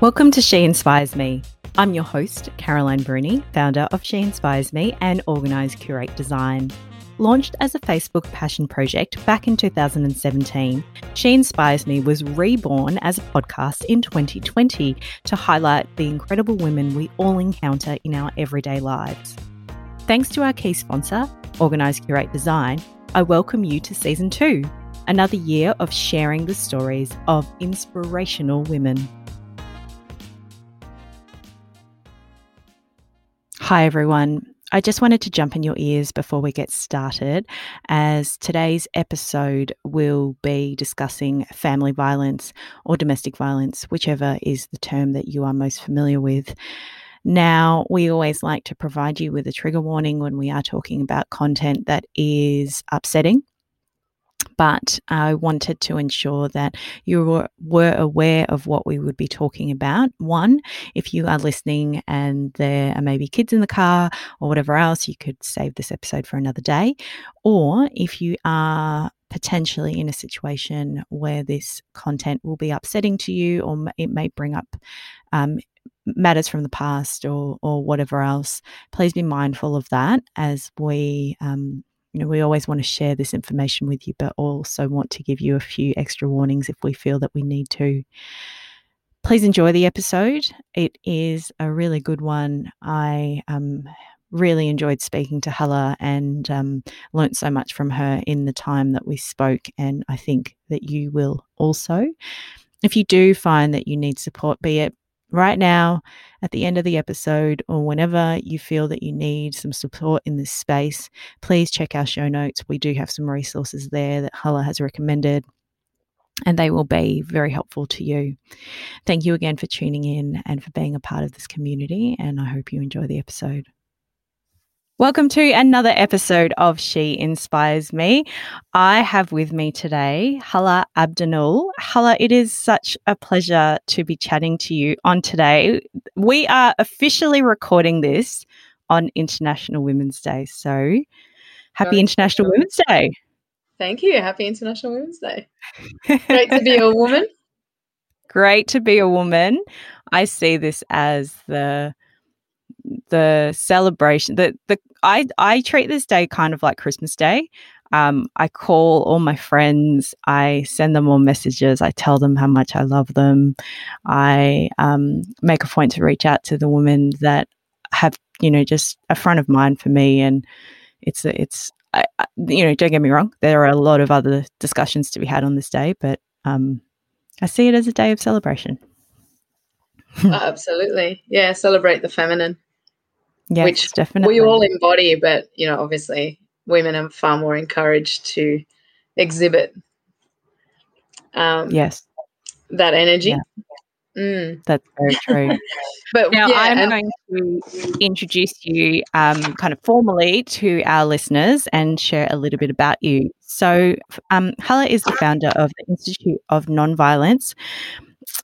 Welcome to She Inspires Me. I'm your host, Caroline Bruni, founder of She Inspires Me and Organise Curate Design. Launched as a Facebook passion project back in 2017, She Inspires Me was reborn as a podcast in 2020 to highlight the incredible women we all encounter in our everyday lives. Thanks to our key sponsor, Organise Curate Design, I welcome you to season two, another year of sharing the stories of inspirational women. Hi, everyone. I just wanted to jump in your ears before we get started, as today's episode will be discussing family violence or domestic violence, whichever is the term that you are most familiar with. Now, we always like to provide you with a trigger warning when we are talking about content that is upsetting but I wanted to ensure that you were, aware of what we would be talking about. One, if you are listening and there are maybe kids in the car or whatever else, you could save this episode for another day. Or if you are potentially in a situation where this content will be upsetting to you or it may bring up um, matters from the past or or whatever else please be mindful of that as we um, you know, we always want to share this information with you, but also want to give you a few extra warnings if we feel that we need to. Please enjoy the episode. It is a really good one. I um, really enjoyed speaking to Hala and um, learnt so much from her in the time that we spoke, and I think that you will also. If you do find that you need support, be it right now at the end of the episode or whenever you feel that you need some support in this space, please check our show notes. We do have some resources there that Hala has recommended. And they will be very helpful to you. Thank you again for tuning in and for being a part of this community. And I hope you enjoy the episode. Welcome to another episode of She Inspires Me. I have with me today Hala Abdinul. Hala, it is such a pleasure to be chatting to you on today. We are officially recording this on International Women's Day. So happy International Women's Day. Thank you. Happy International Women's Day. Great to be a woman. Great to be a woman. I see this as the the celebration the the I I treat this day kind of like Christmas Day. Um, I call all my friends. I send them all messages. I tell them how much I love them. I um, make a point to reach out to the women that have you know just a front of mind for me. And it's it's I, you know don't get me wrong. There are a lot of other discussions to be had on this day, but um, I see it as a day of celebration. absolutely, yeah. Celebrate the feminine. Yes, which definitely. we all embody, but you know, obviously, women are far more encouraged to exhibit. Um, yes, that energy. Yeah. Mm. That's very true. but now yeah, I'm and- going to introduce you um, kind of formally to our listeners and share a little bit about you. So, um, Hala is the founder of the Institute of Nonviolence.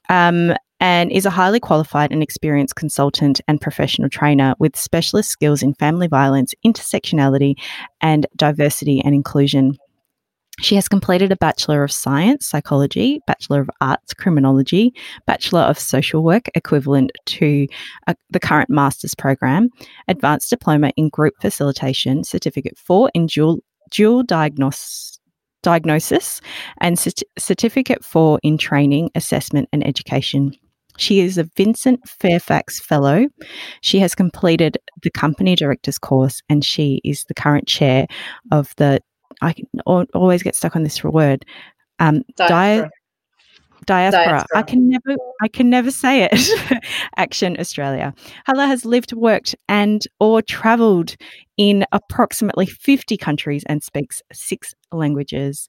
Um, and is a highly qualified and experienced consultant and professional trainer with specialist skills in family violence, intersectionality, and diversity and inclusion. She has completed a Bachelor of Science, Psychology, Bachelor of Arts, Criminology, Bachelor of Social Work, equivalent to uh, the current Master's program, Advanced Diploma in Group Facilitation, Certificate 4 in Dual, dual Diagnosis diagnosis and certificate 4 in training, assessment and education. She is a Vincent Fairfax Fellow. She has completed the Company Directors course and she is the current chair of the, I always get stuck on this word, um, diaspora. Diaspora. diaspora. I can never I can never say it. Action Australia. Hala has lived, worked and or travelled in approximately 50 countries and speaks six languages.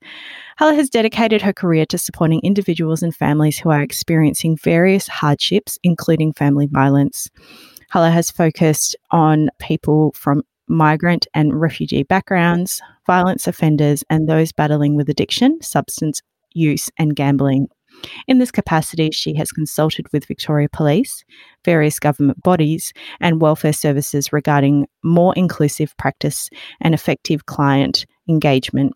Hala has dedicated her career to supporting individuals and families who are experiencing various hardships, including family violence. Hala has focused on people from migrant and refugee backgrounds, violence offenders, and those battling with addiction, substance use, and gambling. In this capacity, she has consulted with Victoria Police, various government bodies, and welfare services regarding more inclusive practice and effective client engagement.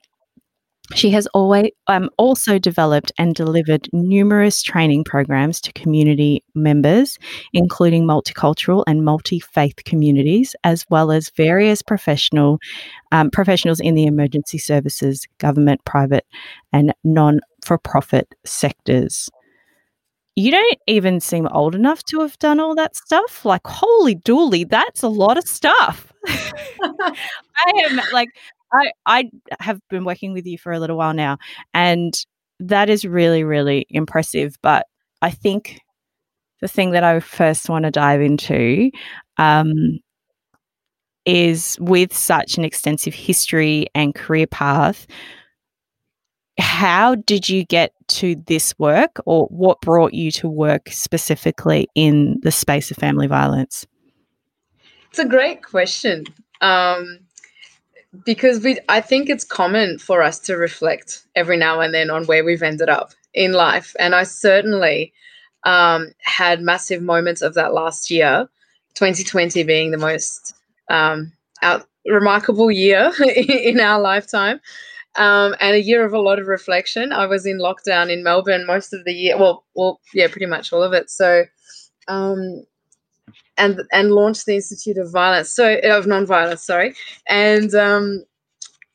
She has always um, also developed and delivered numerous training programs to community members, including multicultural and multi-faith communities, as well as various professional um, professionals in the emergency services, government, private, and non-for-profit sectors. You don't even seem old enough to have done all that stuff. Like, holy dooly, that's a lot of stuff. I am like I I have been working with you for a little while now, and that is really really impressive. But I think the thing that I first want to dive into um, is with such an extensive history and career path. How did you get to this work, or what brought you to work specifically in the space of family violence? It's a great question. Um, because we I think it's common for us to reflect every now and then on where we've ended up in life. And I certainly um, had massive moments of that last year, 2020 being the most um, out, remarkable year in our lifetime. Um, and a year of a lot of reflection. I was in lockdown in Melbourne most of the year. Well, well, yeah, pretty much all of it. So, um, and and launched the Institute of Violence, so of Nonviolence, sorry, and um,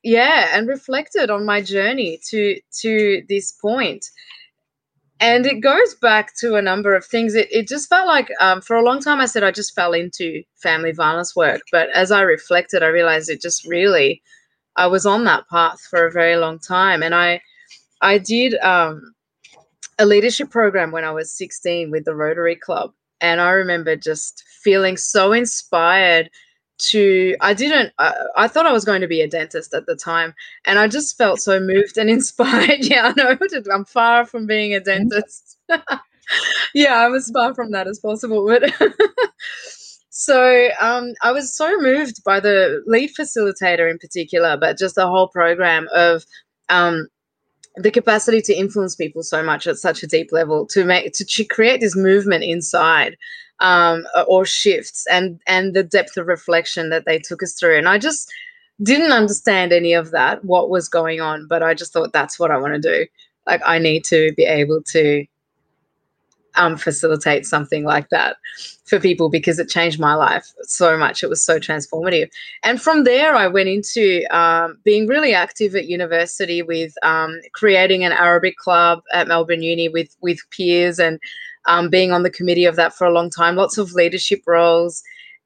yeah, and reflected on my journey to to this point. And it goes back to a number of things. It, it just felt like um, for a long time I said I just fell into family violence work. But as I reflected, I realized it just really, I was on that path for a very long time. And I, I did um, a leadership program when I was 16 with the Rotary Club and I remember just feeling so inspired to I didn't uh, I thought I was going to be a dentist at the time and I just felt so moved and inspired yeah I know I'm far from being a mm-hmm. dentist yeah I'm as far from that as possible but so um, I was so moved by the lead facilitator in particular but just the whole program of um, the capacity to influence people so much at such a deep level to make to, to create this movement inside um, or shifts and and the depth of reflection that they took us through. And i just didn't understand any of that what was going on but i just thought that's what i want to do. Like i need to be able to um, facilitate something like that for people because it changed my life so much. It was so transformative. And from there, I went into um, being really active at university with um, creating an Arabic club at Melbourne Uni with with peers and um, being on the committee of that for a long time. Lots of leadership roles.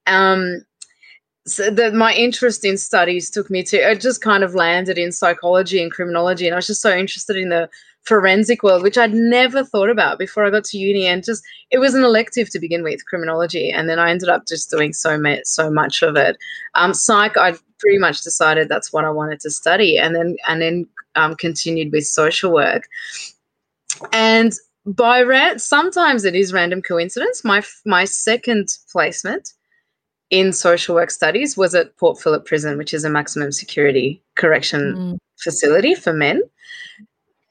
Um, so my interest in studies took me to it just kind of landed in psychology and criminology and i was just so interested in the forensic world, which I'd never thought about before I got to uni. And just it was an elective to begin with, criminology, and then I ended up just doing so much, so much of it. Um, psych, I pretty much decided that's what I wanted to study, and then and then um, continued with social work. And by ran- sometimes it is random coincidence. My my second placement in social work studies was at Port Phillip Prison, which is a maximum security correction mm. facility for men.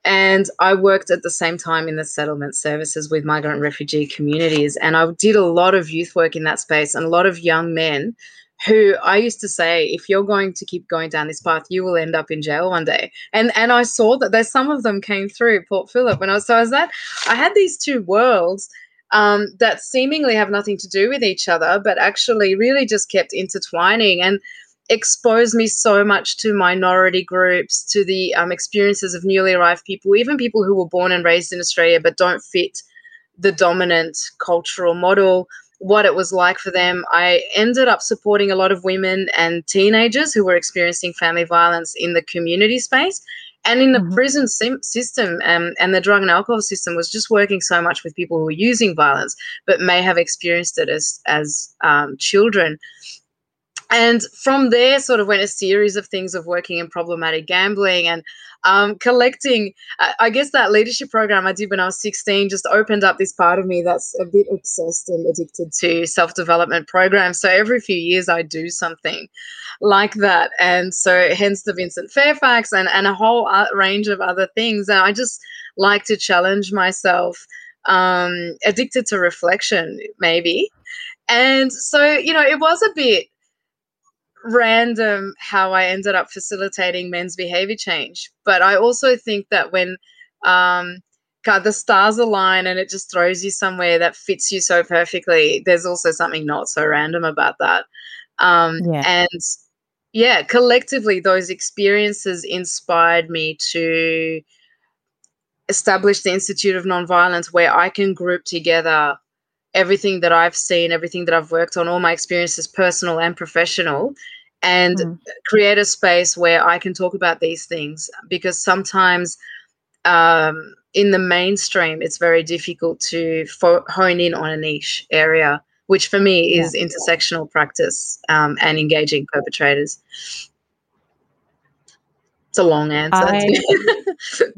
And I worked at the same time in the settlement services with migrant refugee communities. And I did a lot of youth work in that space and a lot of young men who I used to say, if you're going to keep going down this path, you will end up in jail one day. And and I saw that there's some of them came through Port Phillip. And I was so I was that I had these two worlds um, that seemingly have nothing to do with each other, but actually really just kept intertwining. And exposed me so much to minority groups, to the um, experiences of newly arrived people, even people who were born and raised in Australia but don't fit the dominant cultural model, what it was like for them. I ended up supporting a lot of women and teenagers who were experiencing family violence in the community space. And in the mm-hmm. prison sim- system um, and the drug and alcohol system was just working so much with people who were using violence, but may have experienced it as as um, children and from there sort of went a series of things of working in problematic gambling and um, collecting I, guess that leadership program i did when i was 16 just opened up this part of me that's a bit obsessed and addicted to self-development programs. So every few years i do something like that. And so hence the vincent fairfax and, and a whole range of other things. And i just like to challenge myself um, addicted to reflection maybe. And so you know it was a bit random how I ended up facilitating men's behavior change. But I also think that when um, God, the stars align and it just throws you somewhere that fits you so perfectly, there's also something not so random about that. Um, yeah. And yeah, collectively, those experiences inspired me to establish the Institute of Nonviolence, where I can group together everything that I've seen, everything that I've worked on, all my experiences, personal and professional, and mm. create a space where I can talk about these things. Because sometimes um, in the mainstream, it's very difficult to fo- hone in on a niche area, which for me is yeah. intersectional practice um, and engaging perpetrators. It's a long answer. I,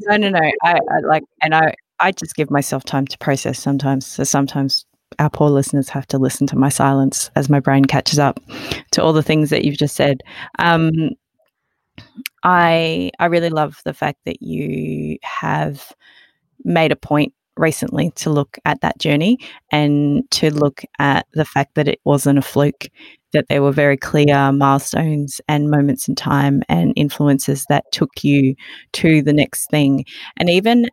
no, no, no. I, I like, and I, I just give myself time to process sometimes. So sometimes our poor listeners have to listen to my silence as my brain catches up to all the things that you've just said. Um, I I really love the fact that you have made a point recently to look at that journey and to look at the fact that it wasn't a fluke, that there were very clear milestones and moments in time and influences that took you to the next thing. And even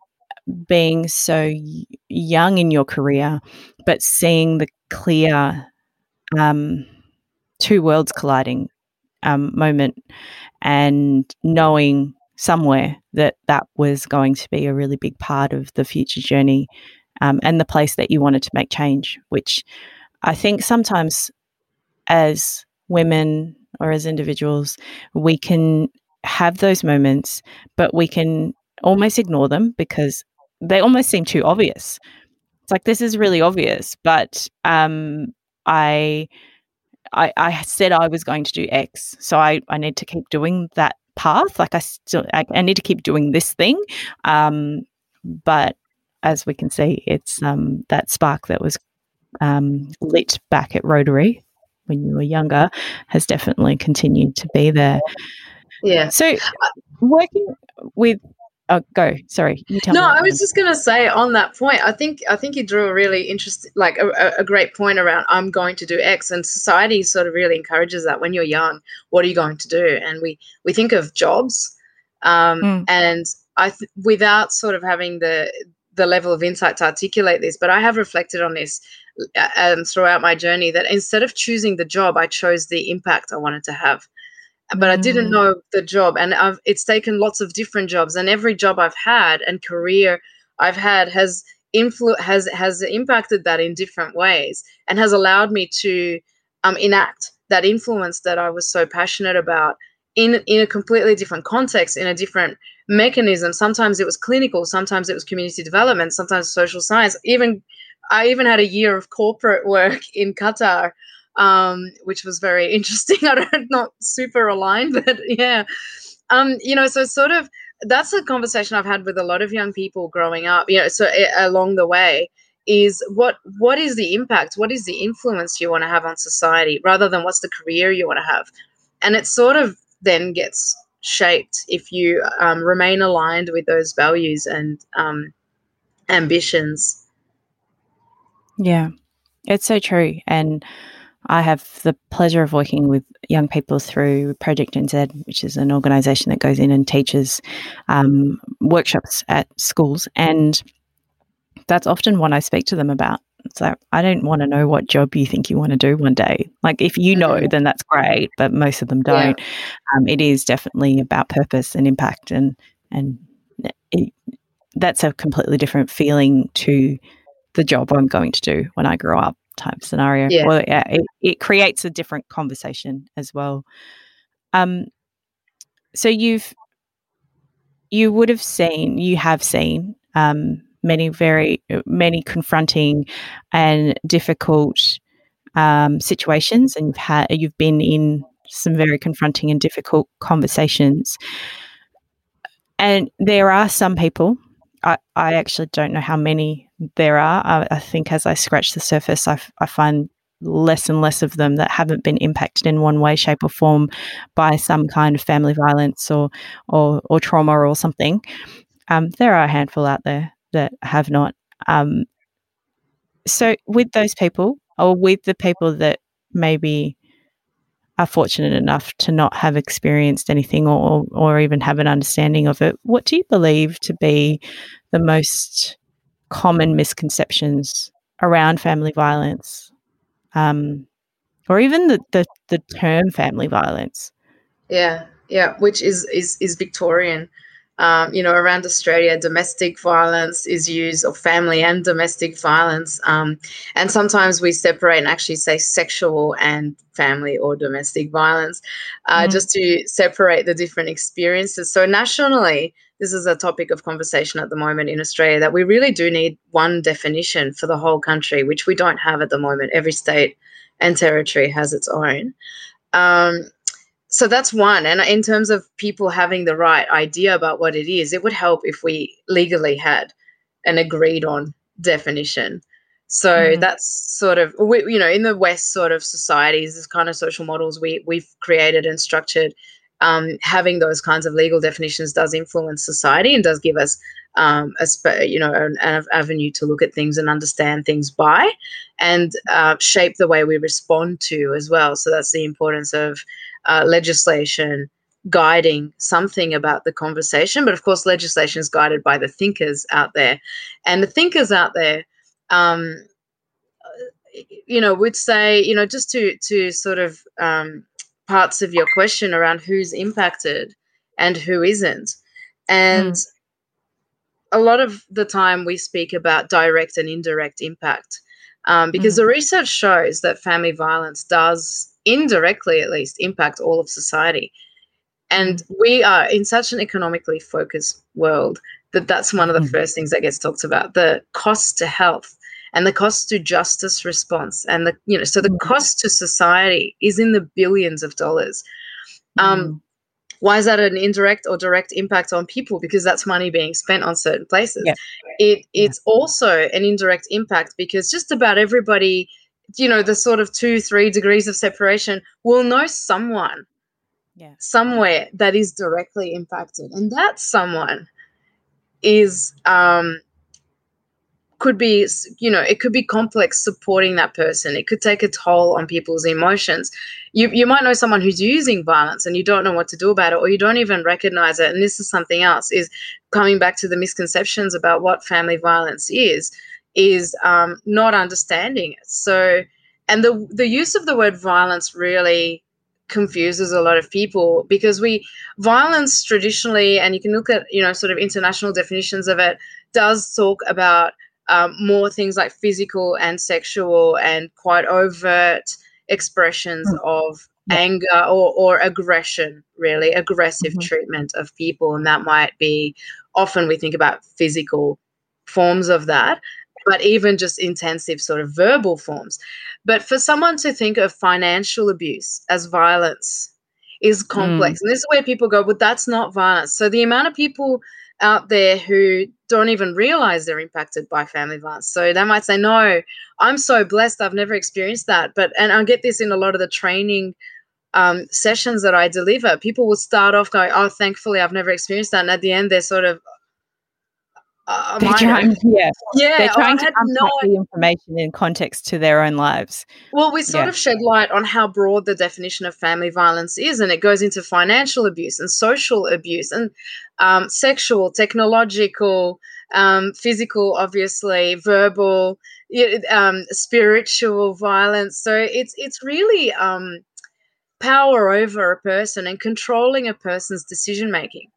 being so young in your career, but seeing the clear um, two worlds colliding um, moment and knowing somewhere that that was going to be a really big part of the future journey um, and the place that you wanted to make change, which I think sometimes as women or as individuals, we can have those moments, but we can almost ignore them because they almost seem too obvious. It's like this is really obvious, but um, I, I, I said I was going to do X, so I, I need to keep doing that path. Like I still, I, I need to keep doing this thing. Um, but as we can see, it's um, that spark that was um, lit back at Rotary when you were younger has definitely continued to be there. Yeah. So working with Oh, go. Sorry, you tell no, me. No, I was just going to say on that point. I think I think you drew a really interesting, like a, a, great point around. I'm going to do X, and society sort of really encourages that. When you're young, what are you going to do? And we we think of jobs, um, mm. and I th- without sort of having the the level of insight to articulate this, but I have reflected on this uh, um, throughout my journey. That instead of choosing the job, I chose the impact I wanted to have but I didn't mm. know the job. And I've, it's taken lots of different jobs, and every job I've had and career I've had has influ- has has impacted that in different ways, and has allowed me to um, enact that influence that I was so passionate about in in a completely different context, in a different mechanism. Sometimes it was clinical, sometimes it was community development, sometimes social science. Even I even had a year of corporate work in Qatar um, which was very interesting. I don't not super aligned, but yeah, um, you know, so sort of that's a conversation I've had with a lot of young people growing up. You know, so uh, along the way is what what is the impact? What is the influence you want to have on society, rather than what's the career you want to have, and it sort of then gets shaped if you um, remain aligned with those values and um, ambitions. Yeah, it's so true, and I have the pleasure of working with young people through Project NZ, which is an organisation that goes in and teaches um, workshops at schools. And that's often what I speak to them about. So I don't want to know what job you think you want to do one day. Like if you know, mm. then that's great, but most of them don't. Yeah. Um, it is definitely about purpose and impact, and and it, that's a completely different feeling to the job I'm going to do when I grow up type scenario. Yeah. Well, yeah, it, it creates a different conversation as well. Um, so you've you would have seen, you have seen um, many very many confronting and difficult um, situations, and you've had you've been in some very confronting and difficult conversations. And there are some people, I, I actually don't know how many there are. I, I think as I scratch the surface, I, I find less and less of them that haven't been impacted in one way, shape, or form by some kind of family violence or or, or trauma or something. Um, there are a handful out there that have not. Um, so, with those people, or with the people that maybe are fortunate enough to not have experienced anything or, or even have an understanding of it, what do you believe to be the most common misconceptions around family violence? Um, or even the, the, the term family violence? Yeah, yeah, which is is is Victorian. Um, you know, around Australia, domestic violence is used, or family and domestic violence. Um, and sometimes we separate and actually say sexual and family or domestic violence, uh, mm. just to separate the different experiences. So, nationally, this is a topic of conversation at the moment in Australia that we really do need one definition for the whole country, which we don't have at the moment. Every state and territory has its own. Um, so that's one. And in terms of people having the right idea about what it is, it would help if we legally had an agreed on definition. So mm-hmm. that's sort of, we, you know, in the West sort of societies, this kind of social models we, we've created and structured, um, having those kinds of legal definitions does influence society and does give us um, a you know an, an, avenue to look at things and understand things by, and uh, shape the way we respond to as well. So that's the importance of uh, legislation guiding something about the conversation. But of course, legislation is guided by the thinkers out there, and the thinkers out there. Um, you know, would say, you know, just to to sort of um, parts of your question around who's impacted and who isn't, and mm a lot of the time we speak about direct and indirect impact um, because mm-hmm. the research shows that family violence does indirectly at least impact all of society and mm-hmm. we are in such an economically focused world that that's one of the mm-hmm. first things that gets talked about the cost to health and the cost to justice response and the you know so the mm-hmm. cost to society is in the billions of dollars um, mm why is that an indirect or direct impact on people because that's money being spent on certain places yeah. it it's yeah. also an indirect impact because just about everybody you know the sort of two three degrees of separation will know someone yeah. somewhere that is directly impacted. And that someone is um could be you know it could be complex supporting that person. It could take a toll on people's emotions. You you might know someone who's using violence and you don't know what to do about it or you don't even recognize it. And this is something else is coming back to the misconceptions about what family violence is is um, not understanding it so and the the use of the word violence really confuses a lot of people because we violence traditionally and you can look at you know sort of international definitions of it does talk about um, more things like physical and sexual and quite overt expressions mm. of anger or, or aggression, really aggressive mm-hmm. treatment of people. And that might be often we think about physical forms of that, but even just intensive sort of verbal forms. But for someone to think of financial abuse as violence is complex. Mm. And this is where people go, but that's not violence. So the amount of people out there who don't even realize they're impacted by family violence. So they might say, No, I'm so blessed, I've never experienced that. But, and I get this in a lot of the training um, sessions that I deliver. People will start off going, Oh, thankfully, I've never experienced that. And at the end, they're sort of, uh, they're trying, yeah, yeah, they're trying to unpack no the information in context to their own lives. Well, we sort yeah. of shed light on how broad the definition of family violence is, and it goes into financial abuse and social abuse and um, sexual, technological, um, physical, obviously, verbal, um, spiritual violence. So it's it's really um, power over a person and controlling a person's decision making.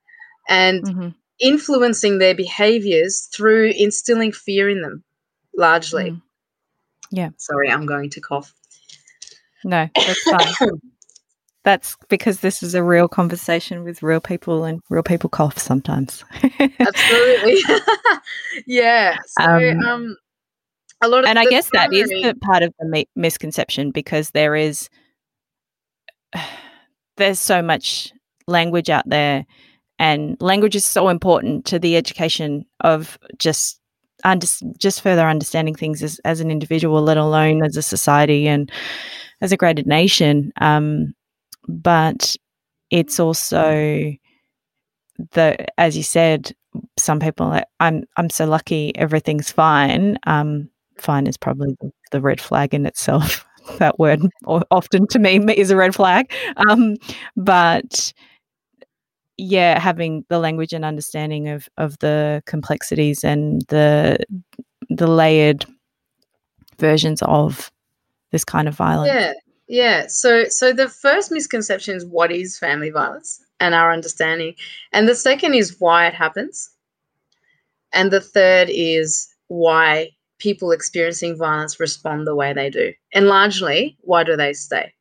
And mm-hmm influencing their behaviors through instilling fear in them largely. Mm. Yeah. Sorry, I'm going to cough. No, that's fine. that's because this is a real conversation with real people and real people cough sometimes. Absolutely. yeah. So, um, um, a lot of And I guess primary- that is the part of the misconception because there is there's so much language out there and language is so important to the education of just under, just further understanding things as, as an individual, let alone as a society and as a greater nation. Um, but it's also the as you said, some people like, I'm I'm so lucky, everything's fine. Um, fine is probably the, red flag in itself. that word often to me is a red flag. Um, but yeah, having the language and understanding of of the complexities and the the layered versions of this kind of violence. Yeah, yeah. So so the first misconception is what is family violence and our understanding, and the second is why it happens, and the third is why people experiencing violence respond the way they do, and largely why do they stay.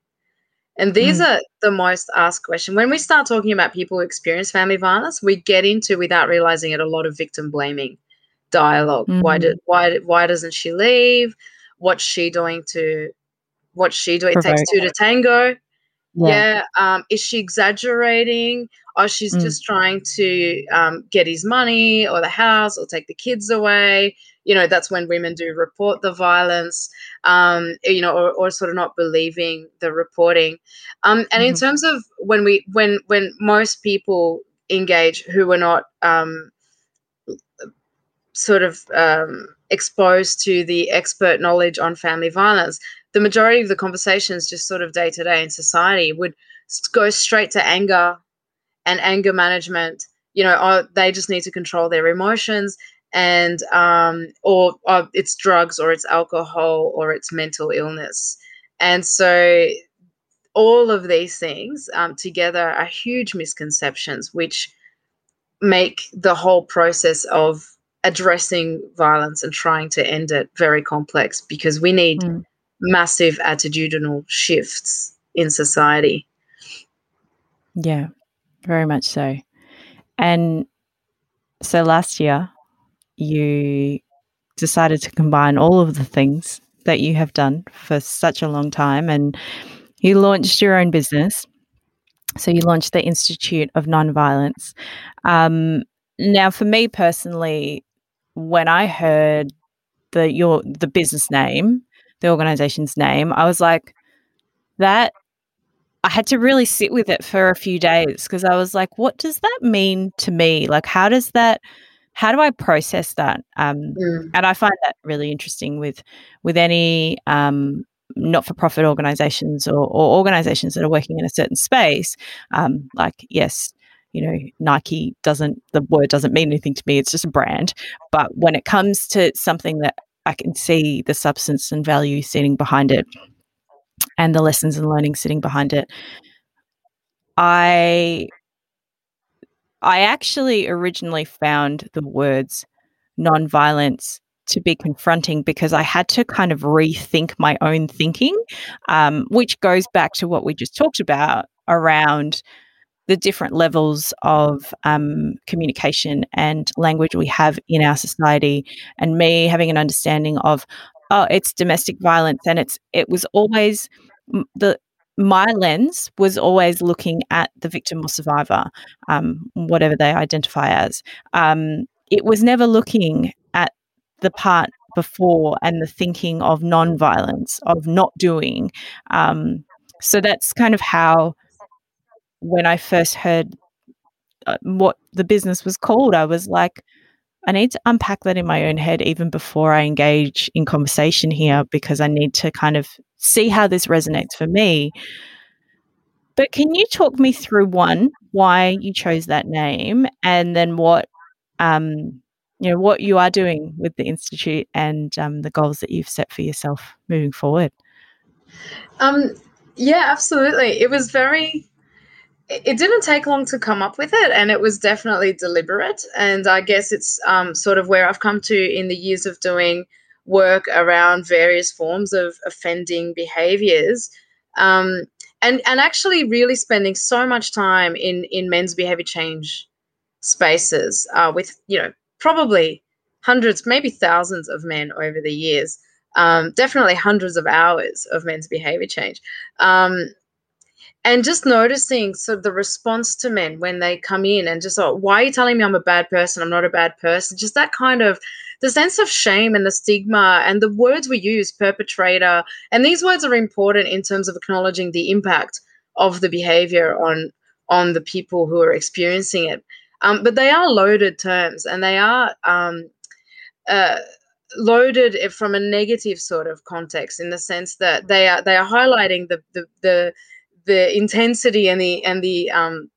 And these mm. are the most asked question. When we start talking about people who experience family violence, we get into, without realizing it, a lot of victim blaming dialog mm-hmm. Why did why why doesn't she leave? What's she doing to what's she doing? It takes two to tango. Yeah. yeah. Um, is she exaggerating? Or she's mm. just trying to um, get his money or the house or take the kids away. You know, that's when women do report the violence, um, you know, or, or, sort of not believing the reporting. Um, and mm-hmm. in terms of when we when when most people engage who are not um, sort of um, exposed to the expert knowledge on family violence, the majority of the conversations, just sort of day to day in society, would go straight to anger and anger management. You know, oh, they just need to control their emotions, and um, or, or it's drugs, or it's alcohol, or it's mental illness, and so all of these things um, together are huge misconceptions, which make the whole process of addressing violence and trying to end it very complex because we need mm. massive attitudinal shifts in society. Yeah, very much so. And so last year, you decided to combine all of the things that you have done for such a long time and you launched your own business. So you launched the Institute of Nonviolence. Um, now, for me personally, when I heard the your the business name, the organization's name, I was like, that I had to really sit with it for a few days because I was like, what does that mean to me? Like, how does that, how do I process that? Um, mm. And I find that really interesting with with any um, not for profit organizations or, or, organizations that are working in a certain space. Um, like, yes, you know, Nike doesn't, the word doesn't mean anything to me. It's just a brand. But when it comes to something that I can see the substance and value sitting behind it and the lessons and learning sitting behind it, I I actually originally found the words nonviolence to be confronting because I had to kind of rethink my own thinking, um, which goes back to what we just talked about around the different levels of um, communication and language we have in our society, and me having an understanding of, oh, it's domestic violence, and it's it was always the my lens was always looking at the victim or survivor, um, whatever they identify as. Um, it was never looking at the part before and the thinking of non-violence, of not doing. Um, so that's kind of how when I first heard uh, what the business was called, I was like, I need to unpack that in my own head even before I engage in conversation here because I need to kind of see how this resonates for me. But can you talk me through one, why you chose that name, and then what, um, you know, what you are doing with the institute and um, the goals that you've set for yourself moving forward? Um, yeah, absolutely. It was very it didn't take long to come up with it and it was definitely deliberate. And i guess it's um, sort of where i've come to in the years of doing work around various forms of offending behaviors. Um, and and actually really spending so much time in in men's behavior change spaces uh, with you know probably hundreds maybe thousands of men over the years. Um, definitely hundreds of hours of men's behavior change. Um, and just noticing sort of the response to men when they come in and just oh, why are you telling me i'm a bad person? I'm not a bad person. Just that kind of the sense of shame and the stigma and the words we use perpetrator and these words are important in terms of acknowledging the impact of the behavior on on the people who are experiencing it. Um, but they are loaded terms and they are um, uh, loaded from a negative sort of context in the sense that they are they are highlighting the the the, the intensity and the and the um,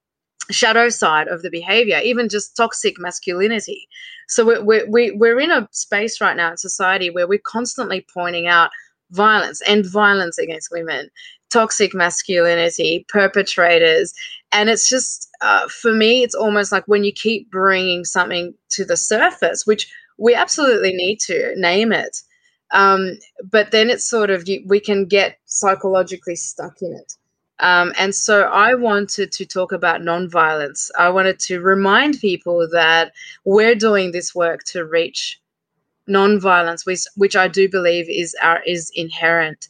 shadow side of the behavior, even just toxic masculinity. So we're, we're, we're in a space right now in society where we're constantly pointing out violence and violence against women, toxic masculinity, perpetrators. And it's just, uh, for me, it's almost like when you keep bringing something to the surface, which we absolutely need to name it. Um, but then it's sort of, you, we can get psychologically stuck in it. Um, and so I wanted to talk about nonviolence. I wanted to remind people that we're doing this work to reach nonviolence, which, which I do believe is our is inherent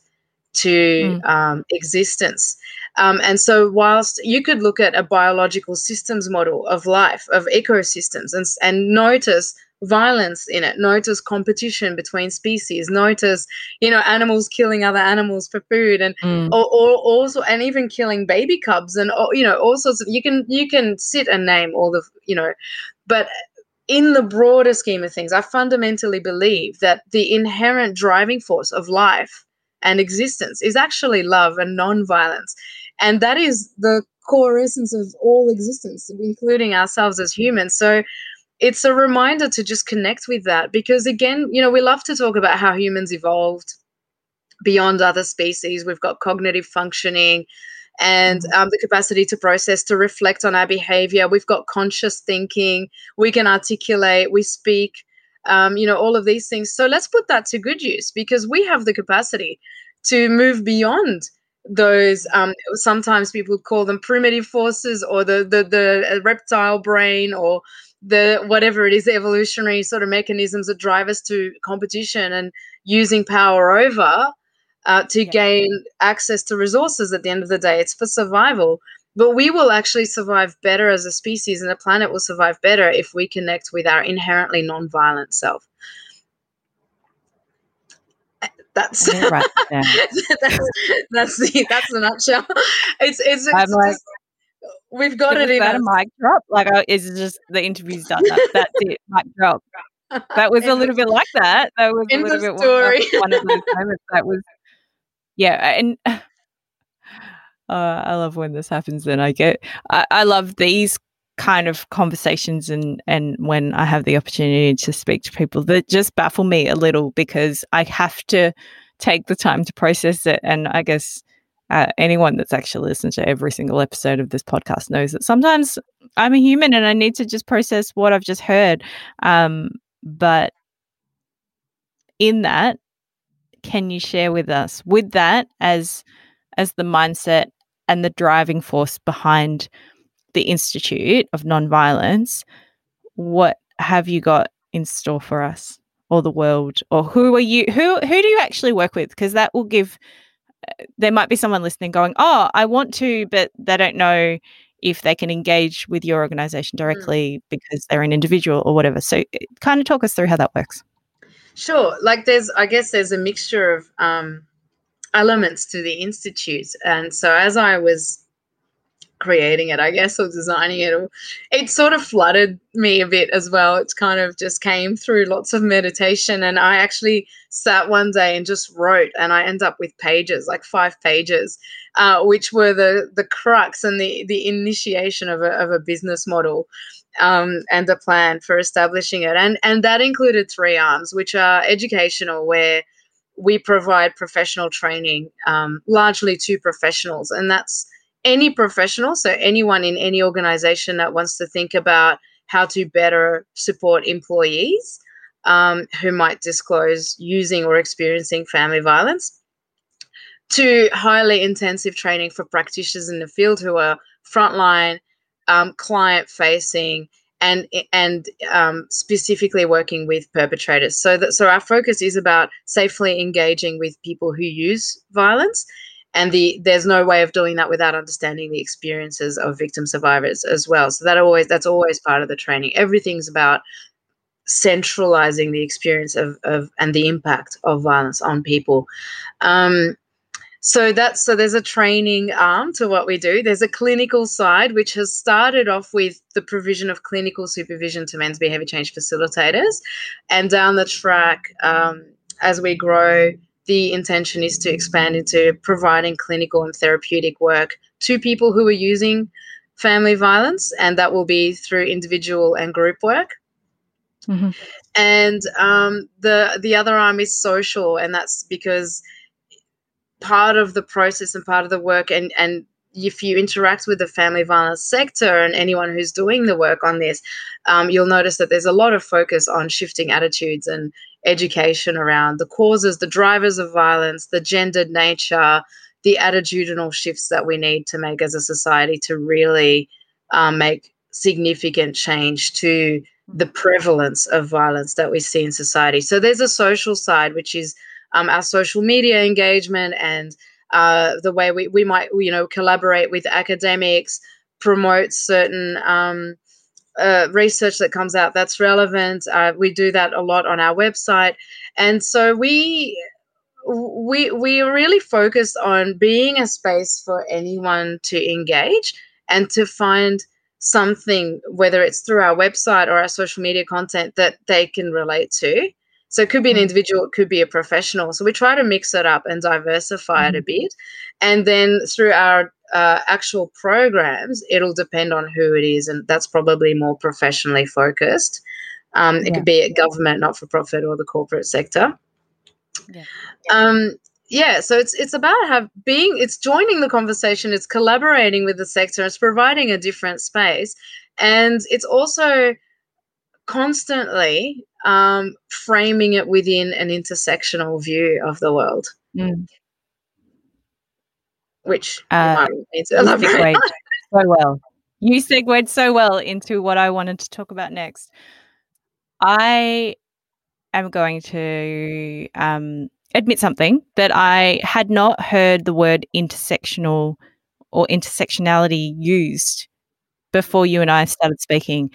to mm. um, existence. Um, and so, whilst you could look at a biological systems model of life, of ecosystems, and, and notice violence in it. Notice competition between species. Notice you know animals killing other animals for food and mm. or, or, also and even killing baby cubs and you know all sorts of you can you can sit and name all the you know but in the broader scheme of things i fundamentally believe that the inherent driving force of life and existence is actually love and non-violence. And that is the core essence of all existence including ourselves as humans. So it's a reminder to just connect with that because again you know we love to talk about how humans evolved beyond other species. We've got cognitive functioning and mm-hmm. um, the capacity to process to reflect on our behavior. We've got conscious thinking. We can articulate. We speak um, you know all of these things. So let's put that to good use because we have the capacity to move beyond those um, sometimes people call them primitive forces or the the, the reptile brain or the whatever it is evolutionary sort of mechanisms that drive us to competition and using power over uh, to yeah. gain access to resources at the end of the day. It's for survival. But we will actually survive better as a species and the planet will survive better if we connect with our inherently non-violent self. That's right that's that's the that's the nutshell. It's it's, it's, like, We've got it in that a mic drop? Like, oh, is just the interview's done? That, that's it, mic drop. That was a little bit like that. That was a little bit story. one of those moments. That was, yeah, and uh, I love when this happens. Then I get, I, I love these kind of conversations and and when I have the opportunity to speak to people that just baffle me a little because I have to take the time to process it and I guess uh, anyone that's actually listened to every single episode of this podcast knows that sometimes I'm a human and I need to just process what I've just heard. Um, but in that, can you share with us with that as as the mindset and the driving force behind the Institute of Nonviolence? What have you got in store for us or the world, or who are you? Who who do you actually work with? Because that will give there might be someone listening going, "Oh, I want to," but they don't know if they can engage with your organization mm. directly mm. because they're an individual or whatever. So, eh, kind of talk us through how that works. Sure. Like, there's, I guess, there's a mixture of um, elements to the institute, and so as I was creating it, I guess, or designing it. It sort of flooded me a bit as well. It's kind of just came through lots of meditation. And I actually sat one day and just wrote, and I end up with pages, like five pages, uh, which were the the crux and the the initiation of a, of a business model. Um, and a plan for establishing it, and and that included three arms, which are educational, where we provide professional training, um, largely to professionals, and that's any professional, so anyone in any organization that wants to think about how to better support employees um, who might disclose using or experiencing family violence, to highly intensive training for practitioners in the field who are frontline, um, client facing, and and um, specifically working with perpetrators. So that so our focus is about safely engaging with people who use violence and the there's no way of doing that without understanding the experiences of victim survivors as well. So that always that's always part of the training. Everything's about centralizing the experience of, of and the impact of violence on people. Um, so that's so there's a training arm to what we do. There's a clinical side which has started off with the provision of clinical supervision to men's behavior change facilitators, and down the track um, as we grow, the intention is to expand into providing clinical and therapeutic work to people who are using family violence, and that will be through individual and group work. Mm-hmm. And um, the the other arm is social, and that's because part of the process and part of the work and and if you interact with the family violence sector and anyone who's doing the work on this, um, you'll notice that there's a lot of focus on shifting attitudes and education around the causes, the drivers of violence, the gendered nature, the attitudinal shifts that we need to make as a society to really um, make significant change to the prevalence of violence that we see in society. So there's a social side, which is um, our social media engagement and uh, the way we, we might you know collaborate with academics promote certain um, uh, research that comes out that's relevant uh, we do that a lot on our website and so we we we really focused on being a space for anyone to engage and to find something whether it's through our website or our social media content that they can relate to so it could be an mm. individual, it could be a professional. So we try to mix it up and diversify mm-hmm. it a mm. bit. And then through our uh, actual programs, it'll depend on who it is. And that's probably more professionally focused. Um, it yeah. could be a government, not for profit, or the corporate sector. Yeah. Um, yeah, so it's it's about have being it's joining the conversation, it's collaborating with the sector, it's providing a different space, and it's also constantly um, framing it within an intersectional view of the world. Mm. Which uh, you segued so well. You segued so well into what I wanted to talk about next. I am going to um, admit something that I had not heard the word intersectional or intersectionality used before you and I started speaking.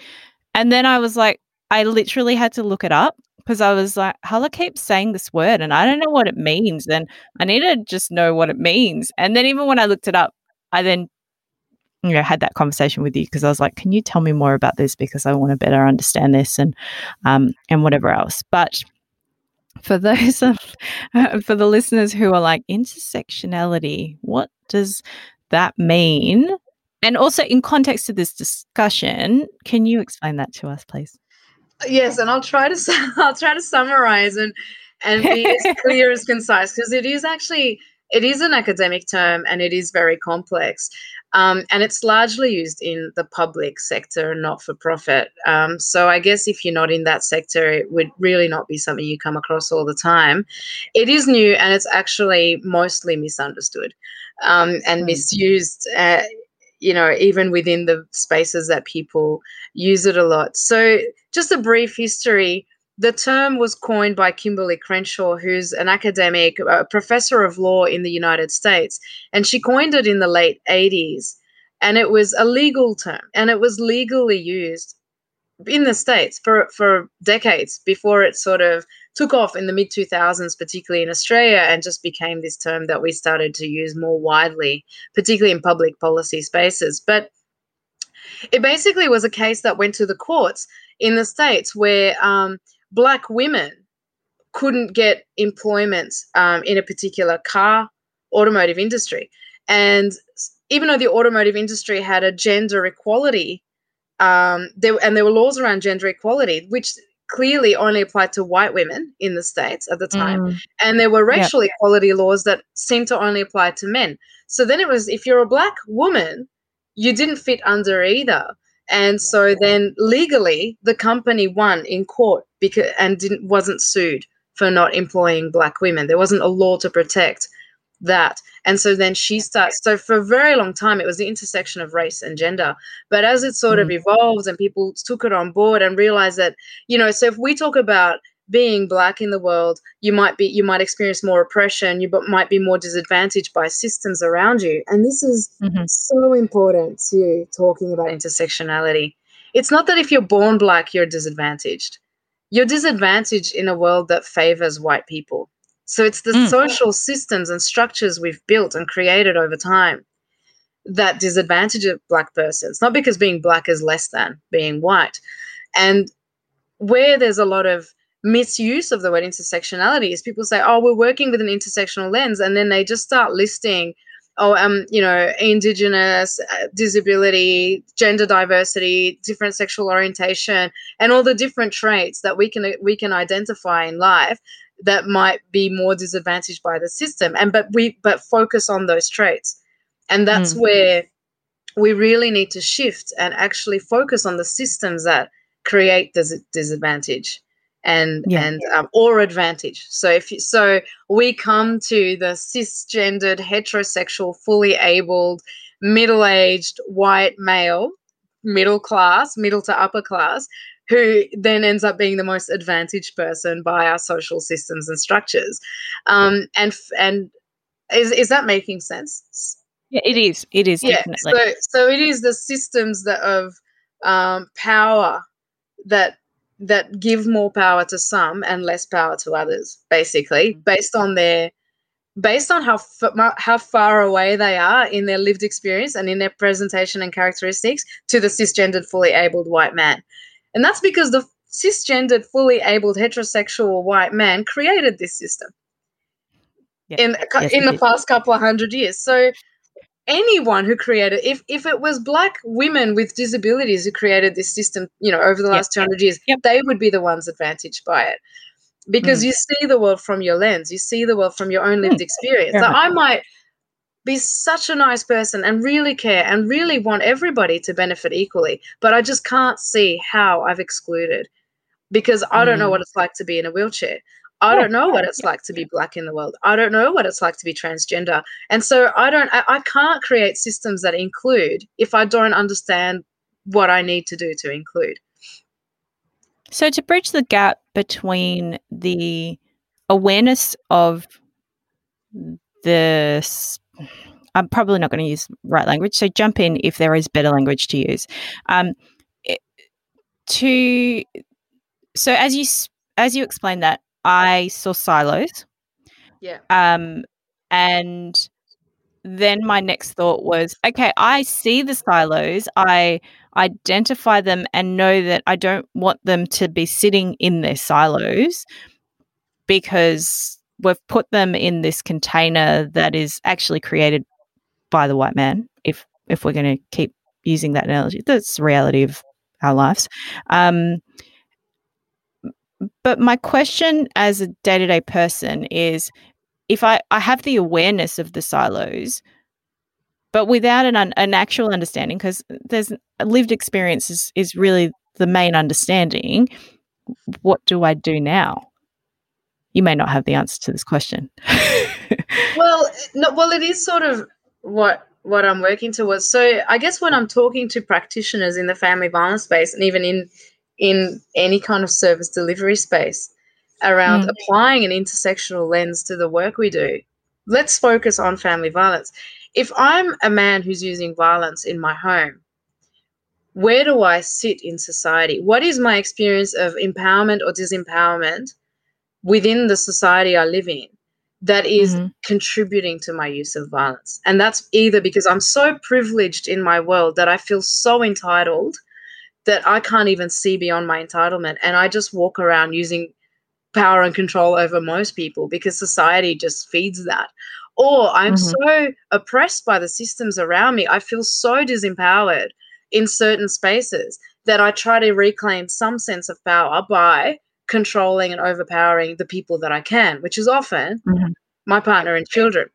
And then I was like, I literally had to look it up because I was like, Hala keeps saying this word and I don't know what it means. And I need to just know what it means. And then even when I looked it up, I then you know had that conversation with you because I was like, can you tell me more about this because I want to better understand this and um and whatever else. But for those of, for the listeners who are like intersectionality, what does that mean? And also in context of this discussion, can you explain that to us, please? Yes, and I'll try to I'll try to summarize and and be as clear as concise because it is actually it is an academic term and it is very complex. Um, and it's largely used in the public sector and not for profit. Um, so I guess if you're not in that sector, it would really not be something you come across all the time. It is new and it's actually mostly misunderstood um, and mm. misused. Uh, you know, even within the spaces that people use it a lot. So, just a brief history. The term was coined by Kimberlé Crenshaw, who's an academic, a professor of law in the United States, and she coined it in the late 80s. And it was a legal term, and it was legally used in the States for, for decades before it sort of took off in the mid 2000s, particularly in Australia, and just became this term that we started to use more widely, particularly in public policy spaces. But it basically was a case that went to the courts in the States where um, black women couldn't get employment um, in a particular car automotive industry. And even though the automotive industry had a gender equality, um, there, and there were laws around gender equality, which clearly only applied to white women in the states at the time. Mm. and there were racial yep. equality laws that seemed to only apply to men. So then it was if you're a black woman you didn't fit under either. And so then legally the company won in court because and didn't wasn't sued for not employing black women. There wasn't a law to protect that. And so then she starts. So for a very long time, it was the intersection of race and gender. But as it sort mm. of evolved and people took it on board and realized that, you know, so if we talk about being black in the world, you might be you might experience more oppression. You might be more disadvantaged by systems around you. And this is mm-hmm. so important to talking about intersectionality. It's not that if you're born black, you're disadvantaged. You're disadvantaged in a world that favors white people So it's the mm. social systems and structures we've built and created over time that disadvantage black person. It's not because being black is less than being white. And where there's a lot of misuse of the word intersectionality is people say, oh, we're working with an intersectional lens. And then they just start listing, oh, um, you know, indigenous, uh, disability, gender diversity, different sexual orientation, and all the different traits that we can we can identify in life that might be more disadvantaged by the system. And but we but focus on those traits. And that's mm. where we really need to shift and actually focus on the systems that create this disadvantage and yeah. and um, or advantage. So if you, so, we come to the cisgendered, heterosexual, fully abled, middle-aged white male, middle class, middle to upper class, who then ends up being the most advantaged person by our social systems and structures. Um, and and is is that making sense? Yeah, it is. It is yeah. Definitely. So so it is the systems that of um, power that that give more power to some and less power to others basically mm-hmm. based on their based on how f- how far away they are in their lived experience and in their presentation and characteristics to the cisgendered fully abled white man and that's because the cisgendered fully abled heterosexual white man created this system in yes, in the past couple of hundred years so anyone who created if if it was black women with disabilities who created this system you know over the last yep. 200 years yep. they would be the ones advantaged by it because mm. you see the world from your lens you see the world from your own lived mm. experience so i might be such a nice person and really care and really want everybody to benefit equally but i just can't see how i've excluded because i don't know mm. what it's like to be in a wheelchair I don't know what it's like to be black in the world. I don't know what it's like to be transgender. And so I don't I, I, can't create systems that include if I don't understand what I need to do to include. So to bridge the gap between the awareness of the I'm probably not going to use right language. So jump in if there is better language to use. Um, it, to so as you as you explain that I saw silos. Yeah. Um, and then my next thought was, okay, I see the silos. I identify them and know that I don't want them to be sitting in their silos because we've put them in this container that is actually created by the white man. If if we're going to keep using that analogy, that's the reality of our lives. Um, but my question as a day to day person is if I, I have the awareness of the silos, but without an, an actual understanding, because there's lived experience is, is really the main understanding, what do I do now? You may not have the answer to this question. well, no, well, it is sort of what what I'm working towards. So I guess when I'm talking to practitioners in the family violence space and even in in any kind of service delivery space around mm. applying an intersectional lens to the work we do. Let's focus on family violence. If I'm a man who's using violence in my home, where do I sit in society? What is my experience of empowerment or disempowerment within the society I live in that is mm-hmm. contributing to my use of violence? And that's either because I'm so privileged in my world that I feel so entitled that I can't even see beyond my entitlement. And I just walk around using power and control over most people because society just feeds that. Or I'm mm-hmm. so oppressed by the systems around me. I feel so disempowered in certain spaces that I try to reclaim some sense of power by controlling and overpowering the people that I can, which is often mm-hmm. my partner and children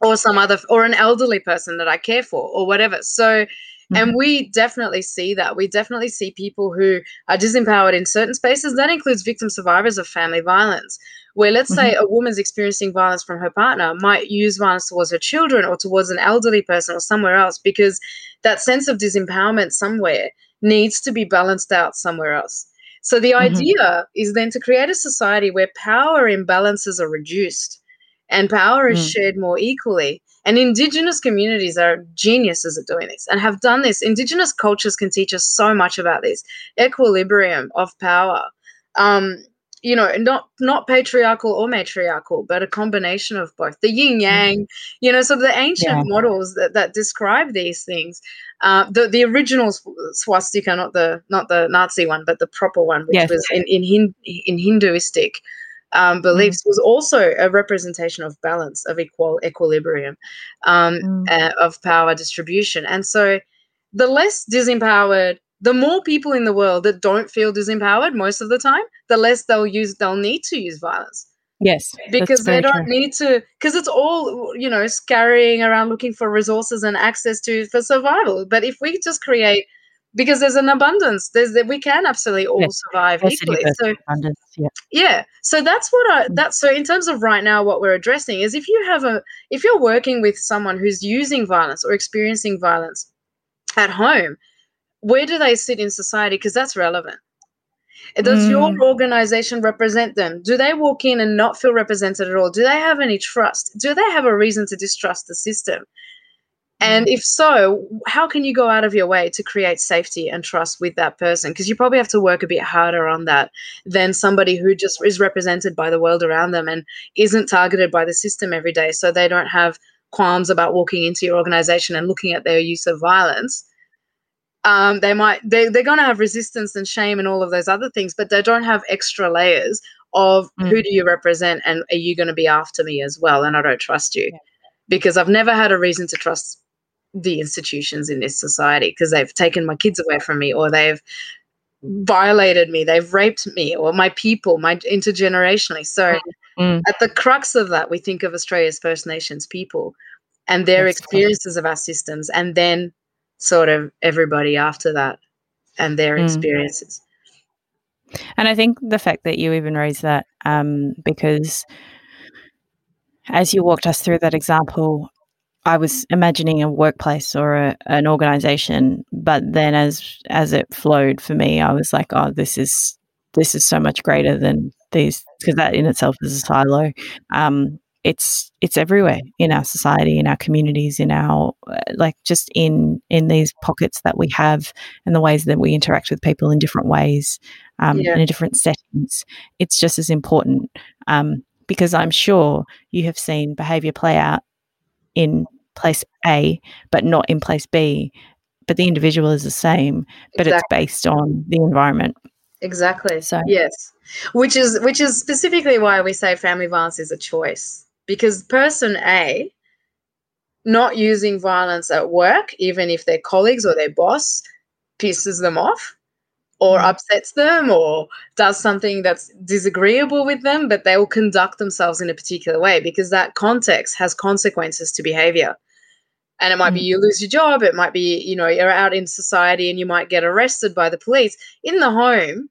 or some other or an elderly person that I care for or whatever. So Mm-hmm. And we definitely see that. We definitely see people who are disempowered in certain spaces. That includes victim survivors of family violence, where let's mm-hmm. say a woman's experiencing violence from her partner might use violence towards her children or towards an elderly person or somewhere else because that sense of disempowerment somewhere needs to be balanced out somewhere else. So the mm-hmm. idea is then to create a society where power imbalances are reduced and power is mm. shared more equally and Indigenous communities are geniuses at doing this and have done this. Indigenous cultures can teach us so much about this equilibrium of power. Um, you know not not patriarchal or matriarchal but a combination of both the yin yang mm. you know so the ancient yeah. models that, that describe these things uh, the the original swastika not the not the nazi one but the proper one which yes. was in in, Hin, in hinduistic um, beliefs mm. was also a representation of balance of equal equilibrium um, mm. uh, of power distribution and so the less disempowered the more people in the world that don't feel disempowered most of the time, the less they'll use they'll need to use violence. Yes. Because they don't true. need to because it's all, you know, scurrying around looking for resources and access to for survival. But if we just create because there's an abundance, there's that we can absolutely all yes. survive equally. So abundance, yeah. yeah. So that's what I mm. that's so in terms of right now what we're addressing is if you have a if you're working with someone who's using violence or experiencing violence at home, where do they sit in society? Because that's relevant. Does mm. your organization represent them? Do they walk in and not feel represented at all? Do they have any trust? Do they have a reason to distrust the system? And mm. if so, how can you go out of your way to create safety and trust with that person? Because you probably have to work a bit harder on that than somebody who just is represented by the world around them and isn't targeted by the system every day. So they don't have qualms about walking into your organization and looking at their use of violence um, they might they, they're going to have resistance and shame and all of those other things but they don't have extra layers of mm. who do you represent and are you going to be after me as well and i don't trust you yeah. because i've never had a reason to trust the institutions in this society because they've taken my kids away from me or they've violated me they've raped me or my people my intergenerationally so mm. at the crux of that we think of australia's first nations people and their That's experiences cool. of our systems and then sort of everybody after that and their mm. experiences. And I think the fact that you even raised that, um, because as you walked us through that example, I was imagining a workplace or a, an organization, but then as as it flowed for me, I was like, oh, this is this is so much greater than these because that in itself is a silo. Um, it's it's everywhere in our society in our communities in our uh, like just in in these pockets that we have and the ways that we interact with people in different ways um, yeah. and in different settings it's just as important um, because i'm sure you have seen behavior play out in place a but not in place b but the individual is the same but exactly. it's based on the environment exactly so yes which is which is specifically why we say family violence is a choice because person A not using violence at work, even if their colleagues or their boss pisses them off or mm. upsets them or does something that's disagreeable with them, but they will conduct themselves in a particular way because that context has consequences to behavior. And it might be mm. you lose your job, it might be, you know, you're out in society and you might get arrested by the police. In the home,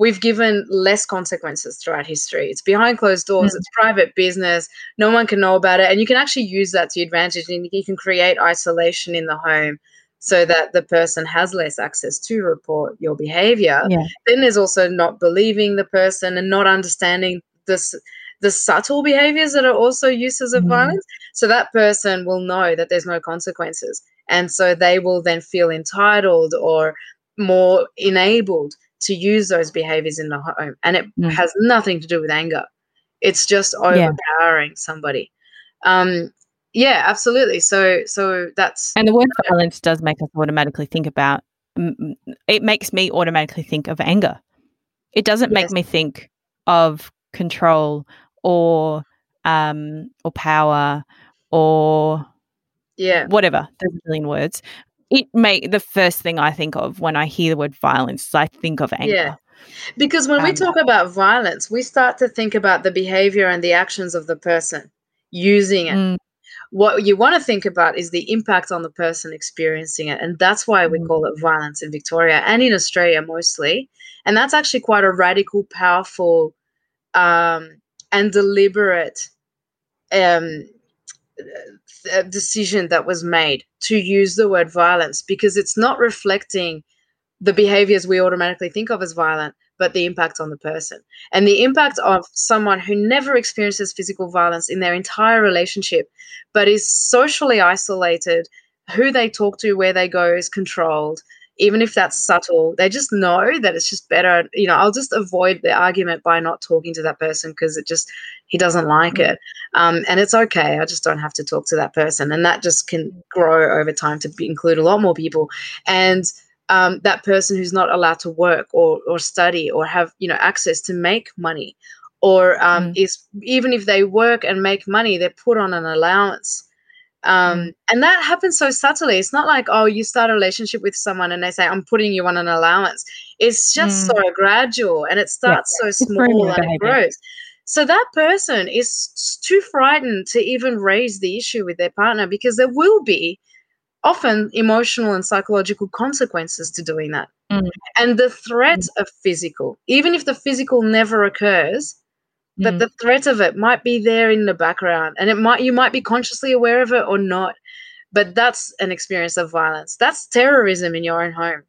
we've given less consequences throughout history. It's behind closed doors, mm. it's private business, no one can know about it. And you can actually use that to advantage and you can create isolation in the home so that the person has less access to report your behavior. Yeah. Then there's also not believing the person and not understanding this the subtle behaviors that are also uses of mm. violence. So that person will know that there's no consequences. And so they will then feel entitled or more enabled to use those behaviors in the home. And it mm. has nothing to do with anger. It's just overpowering yeah. somebody. Um, yeah, absolutely. So, so that's and the word violence does make us automatically think about. It makes me automatically think of anger. It doesn't yes. make me think of control or um or power or yeah whatever. There's a million words it may the first thing I think of when I hear the word violence, I think of anger. Yeah. Because when um, we talk about violence, we start to think about the behavior and the actions of the person using it. Mm. What you want to think about is the impact on the person experiencing it. And that's why we mm. call it violence in Victoria and in Australia mostly. And that's actually quite a radical, powerful, um, and deliberate um, decision that was made to use the word violence because it's not reflecting the behaviors we automatically think of as violent, but the impact on the person. And the impact of someone who never experiences physical violence in their entire relationship, but is socially isolated, who they talk to, where they go is controlled, even if that's subtle, they just know that it's just better. You know, I'll just avoid the argument by not talking to that person because it just, he doesn't like mm. it. Um, and it's okay. I just don't have to talk to that person. And that just can grow over time to be, include a lot more people. And um, that person who's not allowed to work or, or study or have, you know, access to make money or um, mm. is even if they work and make money, they're put on an allowance um, mm. and that happens so subtly. It's not like, oh, you start a relationship with someone and they say, I'm putting you on an allowance. It's just mm. so gradual and it starts yeah. so small and it grows. So that person is too frightened to even raise the issue with their partner because there will be often emotional and psychological consequences to doing that. Mm. And the threat mm. of physical, even if the physical never occurs, but mm. the threat of it might be there in the background and it might you might be consciously aware of it or not but that's an experience of violence that's terrorism in your own home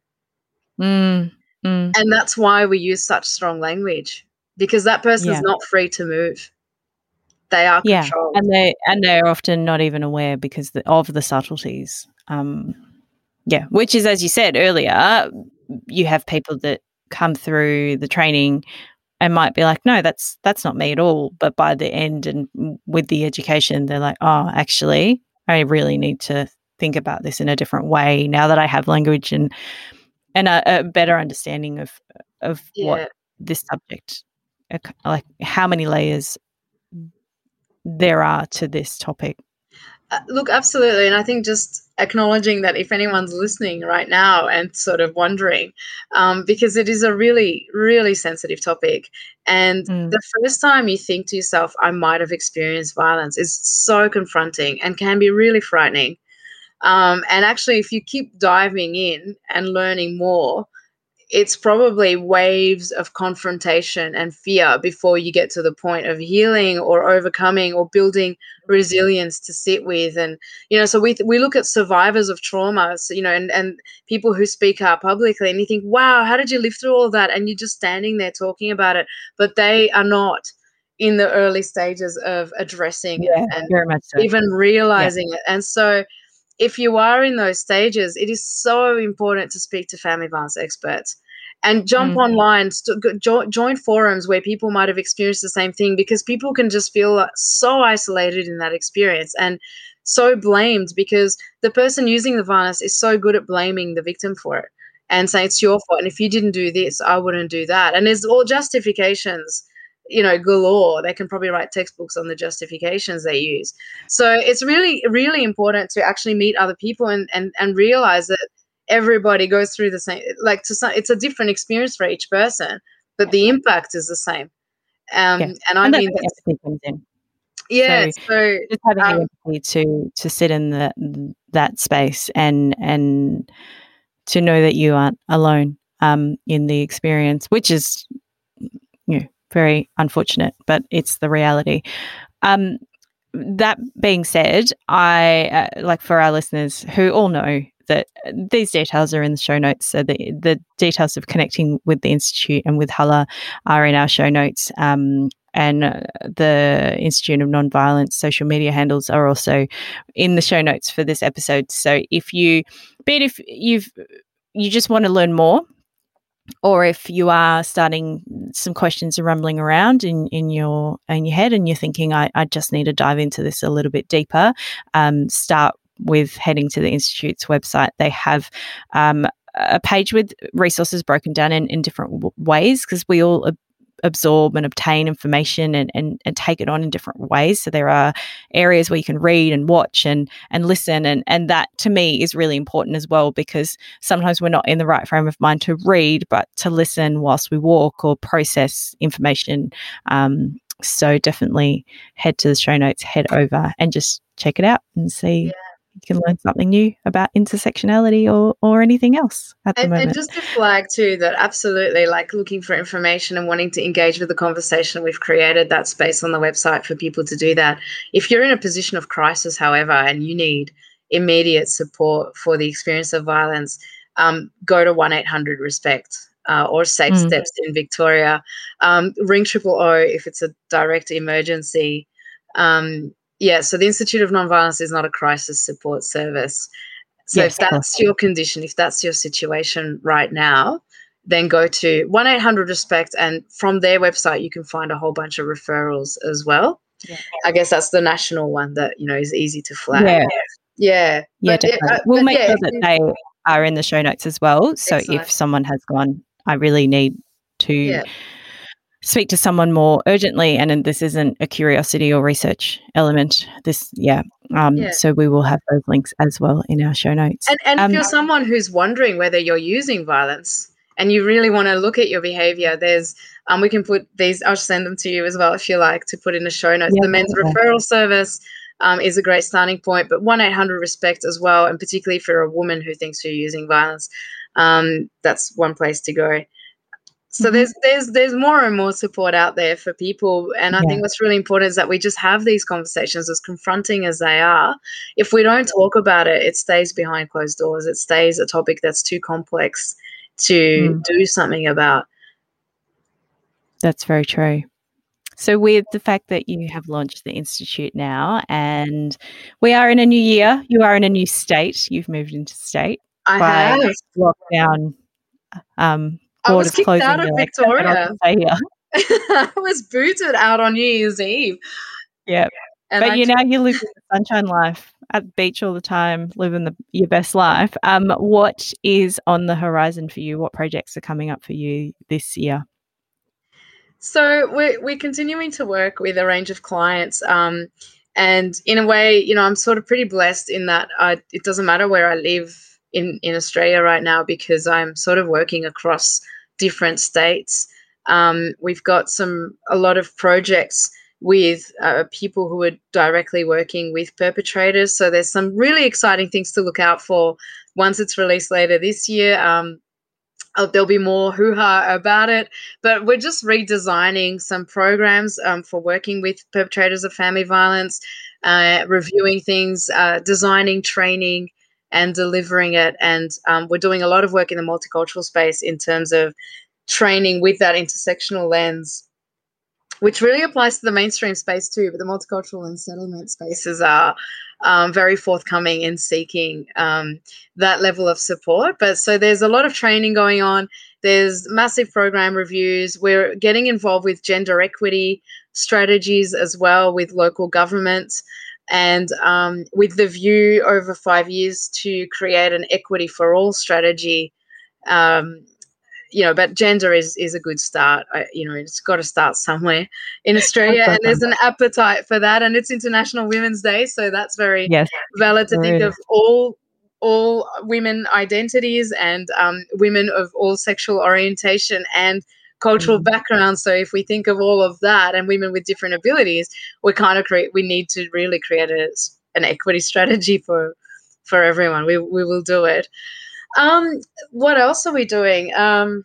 mm. Mm. and that's why we use such strong language because that person's yeah. not free to move they are yeah controlled. and they and they're often not even aware because the, of the subtleties um yeah which is as you said earlier you have people that come through the training and might be like, no, that's that's not me at all. But by the end and with the education, they're like, oh, actually, I really need to think about this in a different way now that I have language and and a, a better understanding of of yeah. what this subject, like how many layers there are to this topic. Uh, look, absolutely, and I think just acknowledging that if anyone's listening right now and sort of wondering, um, because it is a really, really sensitive topic. And mm. the first time you think to yourself, I might have experienced violence, is so confronting and can be really frightening. Um, and actually, if you keep diving in and learning more, it's probably waves of confrontation and fear before you get to the point of healing or overcoming or building resilience to sit with and you know so we we look at survivors of trauma so, you know and and people who speak out publicly and you think wow how did you live through all that and you're just standing there talking about it but they are not in the early stages of addressing yeah, and so. even realizing yeah. it and so if you are in those stages, it is so important to speak to family violence experts and jump mm. online, st- jo- join forums where people might have experienced the same thing because people can just feel so isolated in that experience and so blamed because the person using the violence is so good at blaming the victim for it and saying it's your fault. And if you didn't do this, I wouldn't do that. And there's all justifications you know galore they can probably write textbooks on the justifications they use. So it's really really important to actually meet other people and and, and realize that everybody goes through the same like to some it's a different experience for each person but the impact is the same. Um yeah. and i and mean yeah so, so, just having um, empathy to to sit in the, that space and and to know that you aren't alone um in the experience which is you know very unfortunate, but it's the reality. Um, that being said, I uh, like for our listeners who all know that these details are in the show notes. So the the details of connecting with the institute and with Hala are in our show notes. Um, and uh, the Institute of Nonviolence social media handles are also in the show notes for this episode. So if you, be it if you've you just want to learn more or if you are starting some questions are rumbling around in, in your in your head and you're thinking I, I just need to dive into this a little bit deeper um, start with heading to the institute's website. They have um, a page with resources broken down in, in different w- ways because we all absorb and obtain information and, and, and take it on in different ways. So there are areas where you can read and watch and and listen and and that to me is really important as well because sometimes we're not in the right frame of mind to read but to listen whilst we walk or process information. Um, so definitely head to the show notes, head over and just check it out and see yeah you can learn something new about intersectionality or or anything else at the and, moment. And just to flag too that absolutely like looking for information and wanting to engage with the conversation, we've created that space on the website for people to do that. If you're in a position of crisis, however, and you need immediate support for the experience of violence, um, go to one eight hundred respect. Uh, or Safe mm. Steps in Victoria. Um, ring triple O if it's a direct emergency. Um, yeah, so the Institute of Nonviolence is not a crisis support service. So yes, if that's your condition, if that's your situation right now, then go to 1 800 Respect. And from their website, you can find a whole bunch of referrals as well. Yeah. I guess that's the national one that, you know, is easy to flag. Yeah. Yeah. Yeah, but, uh, we'll make yeah, sure that they are in the show notes as well. So if someone has gone, I really need to yeah. Speak to someone more urgently, and this isn't a curiosity or research element. This, yeah. Um, yeah. So we will have those links as well in our show notes. And, and um, if you're someone who's wondering whether you're using violence, and you really want to look at your behavior, there's um, we can put these. I'll send them to you as well if you like to put in the show notes. Yeah, the men's yeah. referral service um, is a great starting point, but one eight hundred respect as well, and particularly for a woman who thinks you're using violence, um, that's one place to go. So mm-hmm. there's there's there's more and more support out there for people, and I yeah. think what's really important is that we just have these conversations, as confronting as they are. If we don't talk about it, it stays behind closed doors. It stays a topic that's too complex to mm. do something about. That's very true. So, with the fact that you have launched the Institute now and we are in a new year, you are in a new state, you've moved into state. I have. Lockdown. Um, I was kicked out of Victoria. Like, I was booted out on New Year's Eve. Yeah. but I you t- now you live the sunshine life at the beach all the time, living the, your best life. Um, what is on the horizon for you? What projects are coming up for you this year? So we're, we're continuing to work with a range of clients. Um, and in a way, you know, I'm sort of pretty blessed in that I, it doesn't matter where I live in, in Australia right now because I'm sort of working across different states. Um, we've got some a lot of projects with uh, people who are directly working with perpetrators. So there's some really exciting things to look out for once it's released later this year. Um, uh, there'll be more hoo ha about it, but we're just redesigning some programs um, for working with perpetrators of family violence, uh, reviewing things, uh, designing training, and delivering it. And um, we're doing a lot of work in the multicultural space in terms of training with that intersectional lens which really applies to the mainstream space too, but the multicultural and settlement spaces are um, very forthcoming in seeking um, that level of support. But so there's a lot of training going on. There's massive program reviews. We're getting involved with gender equity strategies as well with local governments and um, with the view over five years to create an equity for all strategy um, you know, but gender is is a good start. I, you know, it's got to start somewhere in Australia, and there's an appetite for that. And it's International Women's Day, so that's very yes, valid to think of all all women identities and um, women of all sexual orientation and cultural mm. backgrounds. So if we think of all of that and women with different abilities, we kind of create. We need to really create a, an equity strategy for for everyone. We we will do it. Um, what else are we doing? Um,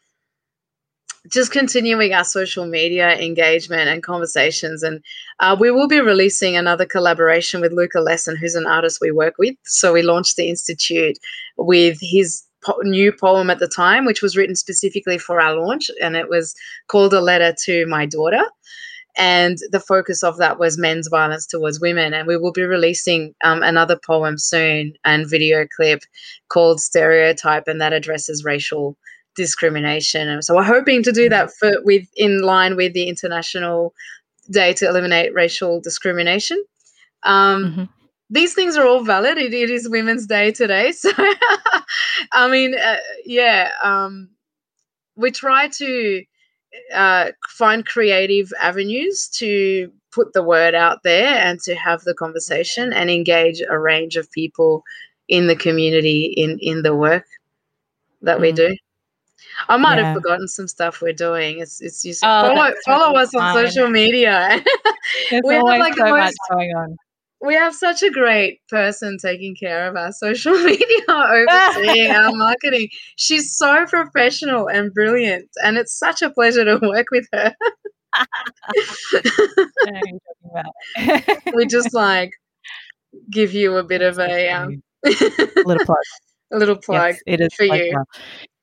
just continuing our social media engagement and conversations. And uh, we will be releasing another collaboration with Luka Lesson, who's an artist we work with. So we launched the Institute with his po- new poem at the time, which was written specifically for our launch. And it was called A Letter to My Daughter and the focus of that was men's violence towards women. And we will be releasing um, another poem soon and video clip called Stereotype, and that addresses racial discrimination. And so we're hoping to do that for with in line with the International Day to Eliminate Racial Discrimination. Um, mm-hmm. These things are all valid. it, it is Women's Day today, so I mean, uh, yeah, um, we try to uh, find creative avenues to put the word out there and to have the conversation and engage a range of people in the community in in the work that mm. we do. I might yeah. have forgotten some stuff we're doing. It's it's just oh, follow follow us on social media. we have like so most, going on we have such a great person taking care of our social media, overseeing our marketing. She's so professional and brilliant, and it's such a pleasure to work with her. we just like give you a bit of a um, a little plug. A little plug. Yes, it is for you.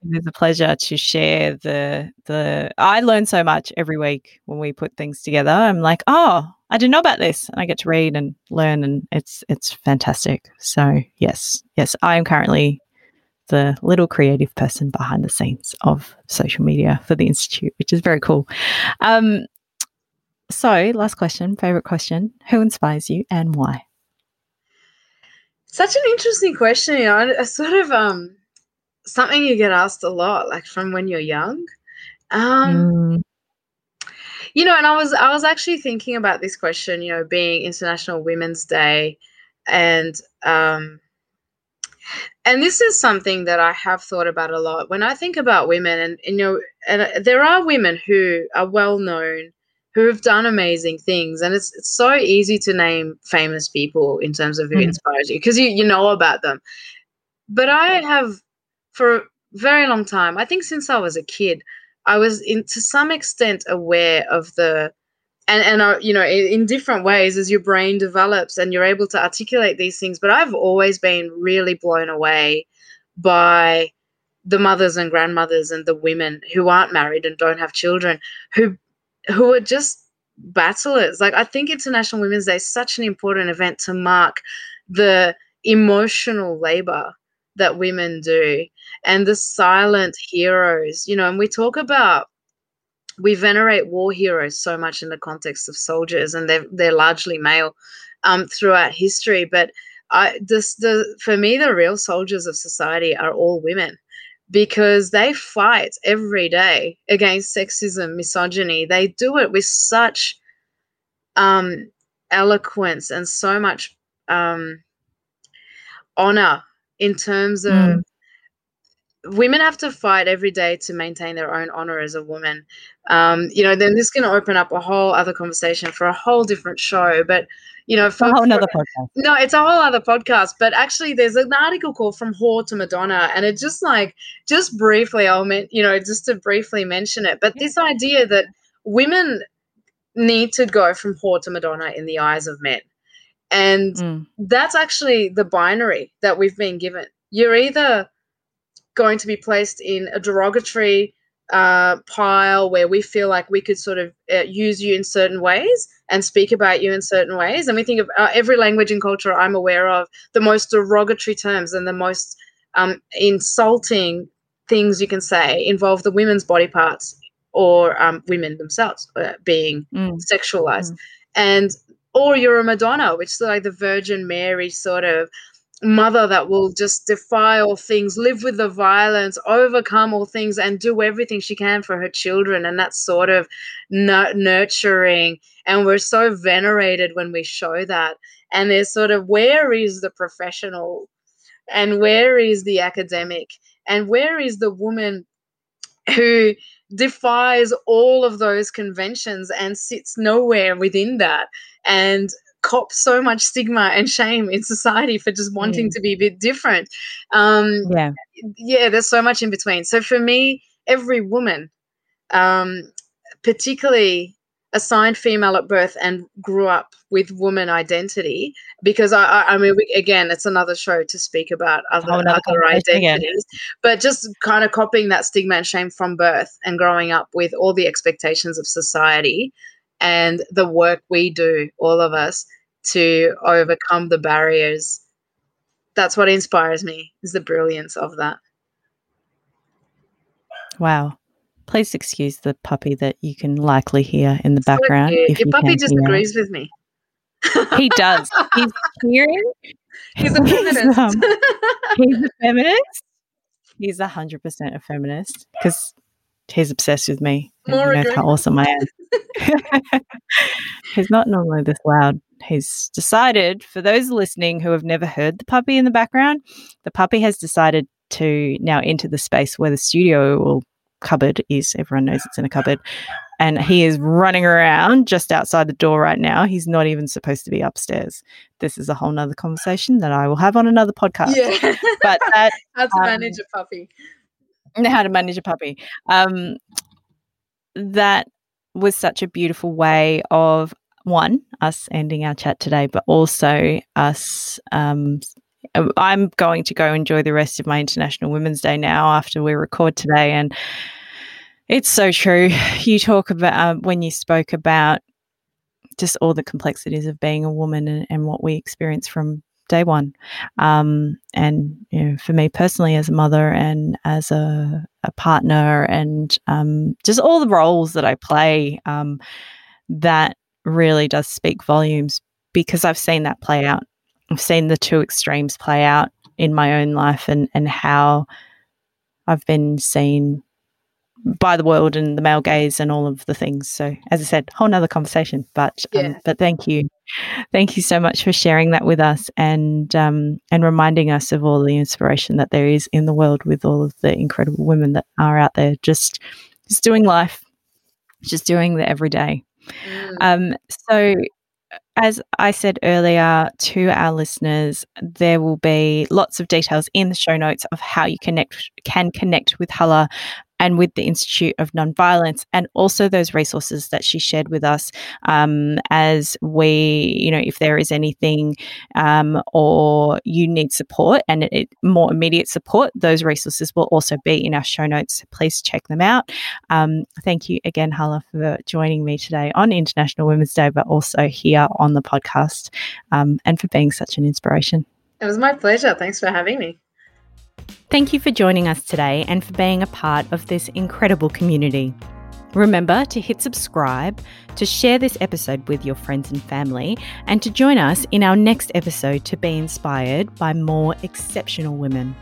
It is a pleasure to share the the. I learn so much every week when we put things together. I'm like, oh, I didn't know about this. And I get to read and learn, and it's it's fantastic. So yes, yes, I am currently the little creative person behind the scenes of social media for the institute, which is very cool. Um, so, last question, favorite question: Who inspires you and why? Such an interesting question. You know, a sort of um something you get asked a lot, like from when you're young. Um, mm. You know, and I was I was actually thinking about this question. You know, being International Women's Day, and um, and this is something that I have thought about a lot when I think about women, and you know, and uh, there are women who are well known who have done amazing things. And it's, it's so easy to name famous people in terms of who mm. inspires you because you, you know about them. But I have, for a very long time, I think since I was a kid, I was in to some extent aware of the and and uh, you know in, in, different ways as your brain develops and you're able to articulate these things but i've always been really blown away by the mothers and grandmothers and the women who aren't married and don't have children who who are just battlers. Like I think International Women's Day is such an important event to mark the emotional labor that women do and the silent heroes, you know, and we talk about we venerate war heroes so much in the context of soldiers and they're they're largely male um, throughout history. But I this the for me the real soldiers of society are all women because they fight every day against sexism, misogyny. They do it with such um, eloquence and so much um, honor in terms of mm. Women have to fight every day to maintain their own honor as a woman. Um, you know, then this can open up a whole other conversation for a whole different show. But you know, for, a whole other podcast. No, it's a whole other podcast. But actually, there's an article called "From Whore to Madonna," and it just like just briefly, I'll men- you know, just to briefly mention it. But this idea that women need to go from whore to Madonna in the eyes of men, and mm. that's actually the binary that we've been given. You're either going to be placed in a derogatory uh, pile where we feel like we could sort of uh, use you in certain ways and speak about you in certain ways. And we think of uh, every language and culture I'm aware of, the most derogatory terms and the most um, insulting things you can say involve the women's body parts or um, women themselves uh, being mm. sexualized. Mm. And or you're a Madonna, which is like the Virgin Mary sort of mother that will just defy all things, live with the violence, overcome all things, and do everything she can for her children. And that's sort of nurturing. And we're so venerated when we show that. And there's sort of where is the professional and where is the academic and where is the woman who defies all of those conventions and sits nowhere within that and cop so much stigma and shame in society for just wanting mm. to be a bit different. Um, yeah, yeah. There's so much in between. So for me, every woman, um, particularly assigned female at birth and grew up with woman identity because I, I, I mean we, again it's another show to speak about other, oh, other identities but just kind of copying that stigma and shame from birth and growing up with all the expectations of society and the work we do all of us to overcome the barriers. That's what inspires me is the brilliance of that. Wow. Please excuse the puppy that you can likely hear in the background. Your you puppy disagrees with me. he does. He's hearing. He's a feminist. He's, um, he's a feminist. He's a hundred percent a feminist because he's obsessed with me. More you know how awesome I am. he's not normally this loud he's decided, for those listening who have never heard the puppy in the background, the puppy has decided to now enter the space where the studio or cupboard is. Everyone knows it's in a cupboard. And he is running around just outside the door right now. He's not even supposed to be upstairs. This is a whole nother conversation that I will have on another podcast. Yeah. But that, how to um, manage a puppy. How to manage a puppy. Um, that was such a beautiful way of one, us ending our chat today, but also us. Um, I'm going to go enjoy the rest of my International Women's Day now after we record today. And it's so true. You talk about uh, when you spoke about just all the complexities of being a woman and, and what we experience from day one. Um, and you know, for me personally, as a mother and as a, a partner, and um, just all the roles that I play, um, that really does speak volumes because I've seen that play out. I've seen the two extremes play out in my own life and, and how I've been seen by the world and the male gaze and all of the things. So, as I said, whole nother conversation. But um, but thank you, thank you so much for sharing that with us and um, and reminding us of all the inspiration that there is in the world with all of the incredible women that are out there just just doing life, just doing the everyday. Mm. Um, so as I said earlier to our listeners, there will be lots of details in the show notes of how you connect can connect with Hala and with the Institute of Nonviolence, and also those resources that she shared with us um, as we, you know, if there is anything um, or you need support and it, it, more immediate support, those resources will also be in our show notes. Please check them out. Um, thank you again, Hala, for joining me today on International Women's Day, but also here on the podcast um, and for being such an inspiration. It was my pleasure. Thanks for having me. Thank you for joining us today and for being a part of this incredible community. Remember to hit subscribe, to share this episode with your friends and family, and to join us in our next episode to be inspired by more exceptional women.